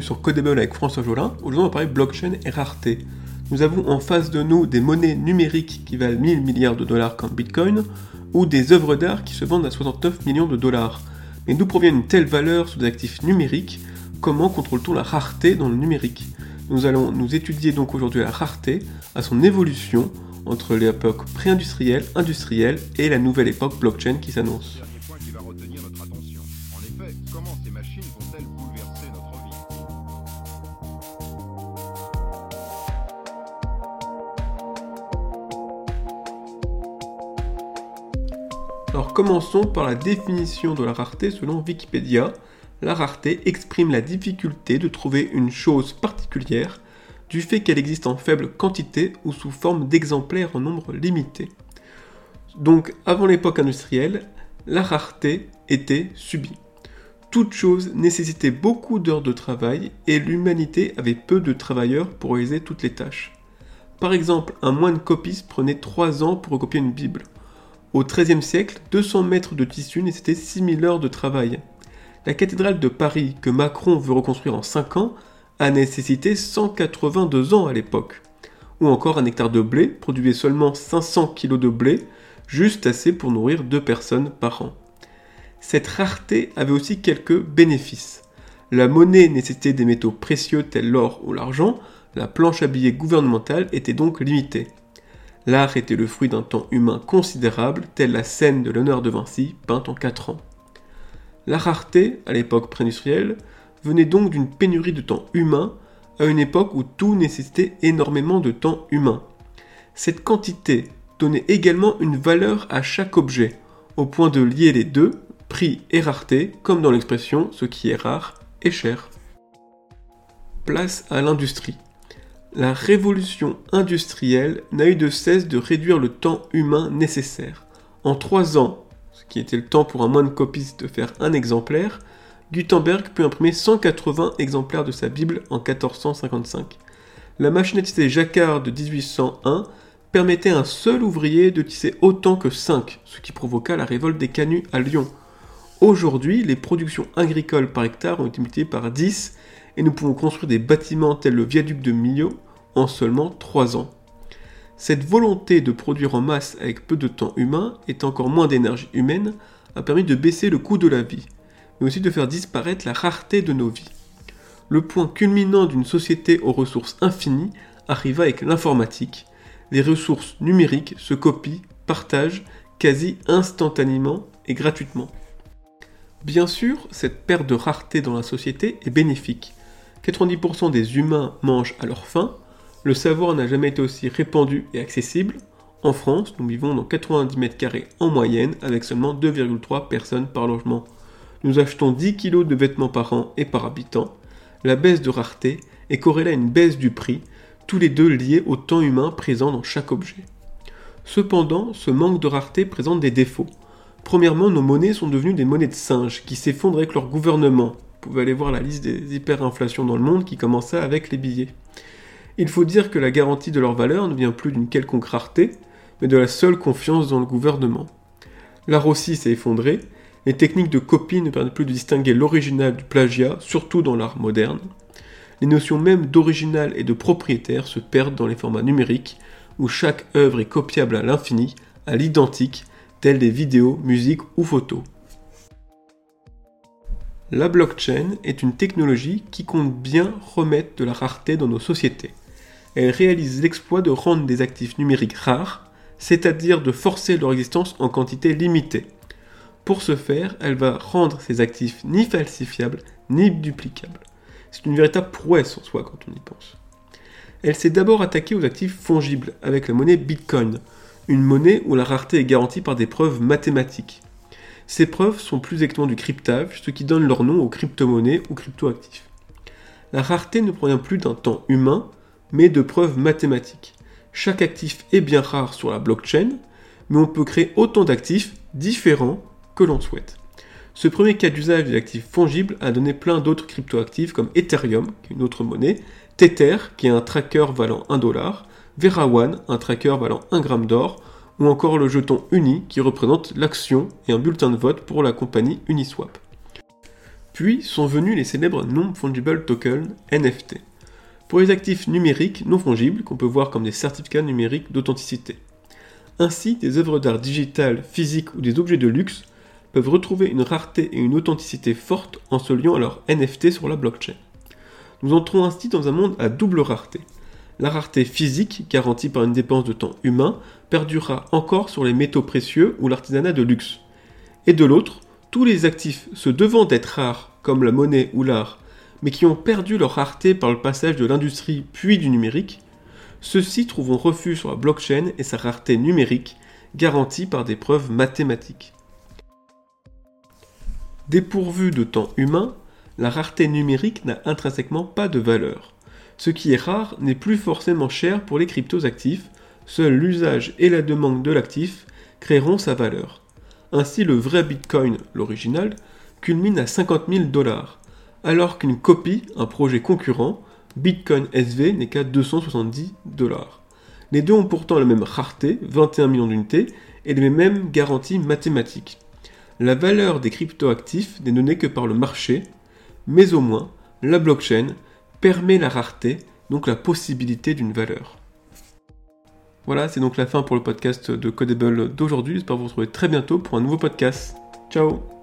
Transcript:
sur Codable avec François Jolin. Aujourd'hui, on va parler blockchain et rareté. Nous avons en face de nous des monnaies numériques qui valent 1000 milliards de dollars comme Bitcoin, ou des œuvres d'art qui se vendent à 69 millions de dollars. Mais d'où provient une telle valeur sur des actifs numériques? Comment contrôle-t-on la rareté dans le numérique? Nous allons nous étudier donc aujourd'hui la rareté, à son évolution entre l'époque pré-industrielle, industrielle et la nouvelle époque blockchain qui s'annonce. Alors commençons par la définition de la rareté selon Wikipédia. La rareté exprime la difficulté de trouver une chose particulière du fait qu'elle existe en faible quantité ou sous forme d'exemplaires en nombre limité. Donc avant l'époque industrielle, la rareté était subie. Toute chose nécessitait beaucoup d'heures de travail et l'humanité avait peu de travailleurs pour réaliser toutes les tâches. Par exemple, un moine copiste prenait 3 ans pour recopier une Bible. Au XIIIe siècle, 200 mètres de tissu nécessitaient 6000 heures de travail. La cathédrale de Paris, que Macron veut reconstruire en 5 ans, a nécessité 182 ans à l'époque. Ou encore un hectare de blé produisait seulement 500 kg de blé, juste assez pour nourrir deux personnes par an. Cette rareté avait aussi quelques bénéfices. La monnaie nécessitait des métaux précieux tels l'or ou l'argent, la planche à billets gouvernementale était donc limitée. L'art était le fruit d'un temps humain considérable, telle la scène de l'honneur de Vinci, peinte en 4 ans. La rareté, à l'époque pré-industrielle, venait donc d'une pénurie de temps humain à une époque où tout nécessitait énormément de temps humain. Cette quantité donnait également une valeur à chaque objet, au point de lier les deux, prix et rareté, comme dans l'expression ce qui est rare est cher. Place à l'industrie la révolution industrielle n'a eu de cesse de réduire le temps humain nécessaire. En trois ans, ce qui était le temps pour un moine copiste de faire un exemplaire, Gutenberg put imprimer 180 exemplaires de sa Bible en 1455. La machine Jacquard de 1801 permettait à un seul ouvrier de tisser autant que 5, ce qui provoqua la révolte des canuts à Lyon. Aujourd'hui, les productions agricoles par hectare ont été multipliées par 10 et nous pouvons construire des bâtiments tels le viaduc de Millau en seulement 3 ans. Cette volonté de produire en masse avec peu de temps humain et encore moins d'énergie humaine a permis de baisser le coût de la vie, mais aussi de faire disparaître la rareté de nos vies. Le point culminant d'une société aux ressources infinies arriva avec l'informatique. Les ressources numériques se copient, partagent quasi instantanément et gratuitement. Bien sûr, cette perte de rareté dans la société est bénéfique. 90% des humains mangent à leur faim, le savoir n'a jamais été aussi répandu et accessible. En France, nous vivons dans 90 mètres carrés en moyenne avec seulement 2,3 personnes par logement. Nous achetons 10 kg de vêtements par an et par habitant. La baisse de rareté est corrélée à une baisse du prix, tous les deux liés au temps humain présent dans chaque objet. Cependant, ce manque de rareté présente des défauts. Premièrement, nos monnaies sont devenues des monnaies de singes qui s'effondrent avec leur gouvernement. Vous pouvez aller voir la liste des hyperinflations dans le monde qui commença avec les billets. Il faut dire que la garantie de leur valeur ne vient plus d'une quelconque rareté, mais de la seule confiance dans le gouvernement. L'art aussi s'est effondré, les techniques de copie ne permettent plus de distinguer l'original du plagiat, surtout dans l'art moderne. Les notions même d'original et de propriétaire se perdent dans les formats numériques, où chaque œuvre est copiable à l'infini, à l'identique, telles des vidéos, musiques ou photos. La blockchain est une technologie qui compte bien remettre de la rareté dans nos sociétés elle réalise l'exploit de rendre des actifs numériques rares, c'est-à-dire de forcer leur existence en quantité limitée. Pour ce faire, elle va rendre ces actifs ni falsifiables ni duplicables. C'est une véritable prouesse en soi quand on y pense. Elle s'est d'abord attaquée aux actifs fongibles avec la monnaie Bitcoin, une monnaie où la rareté est garantie par des preuves mathématiques. Ces preuves sont plus exactement du cryptage, ce qui donne leur nom aux crypto-monnaies ou crypto-actifs. La rareté ne provient plus d'un temps humain, mais de preuves mathématiques. Chaque actif est bien rare sur la blockchain, mais on peut créer autant d'actifs différents que l'on souhaite. Ce premier cas d'usage des actifs fongibles a donné plein d'autres cryptoactifs comme Ethereum, qui est une autre monnaie, Tether, qui est un tracker valant 1 dollar, Vera1, un tracker valant 1 gramme d'or, ou encore le jeton Uni, qui représente l'action et un bulletin de vote pour la compagnie Uniswap. Puis sont venus les célèbres Non-Fungible Tokens, NFT, pour les actifs numériques non fongibles qu'on peut voir comme des certificats numériques d'authenticité. Ainsi, des œuvres d'art digitales, physiques ou des objets de luxe peuvent retrouver une rareté et une authenticité forte en se liant à leur NFT sur la blockchain. Nous entrons ainsi dans un monde à double rareté. La rareté physique, garantie par une dépense de temps humain, perdurera encore sur les métaux précieux ou l'artisanat de luxe. Et de l'autre, tous les actifs se devant d'être rares, comme la monnaie ou l'art, mais qui ont perdu leur rareté par le passage de l'industrie puis du numérique, ceux-ci trouveront refuge sur la blockchain et sa rareté numérique, garantie par des preuves mathématiques. Dépourvu de temps humain, la rareté numérique n'a intrinsèquement pas de valeur. Ce qui est rare n'est plus forcément cher pour les cryptos actifs, seul l'usage et la demande de l'actif créeront sa valeur. Ainsi, le vrai Bitcoin, l'original, culmine à 50 000 dollars, alors qu'une copie, un projet concurrent, Bitcoin SV, n'est qu'à 270 dollars. Les deux ont pourtant la même rareté, 21 millions d'unités, et les mêmes garanties mathématiques. La valeur des cryptoactifs n'est donnée que par le marché, mais au moins, la blockchain permet la rareté, donc la possibilité d'une valeur. Voilà, c'est donc la fin pour le podcast de Codable d'aujourd'hui. J'espère vous retrouver très bientôt pour un nouveau podcast. Ciao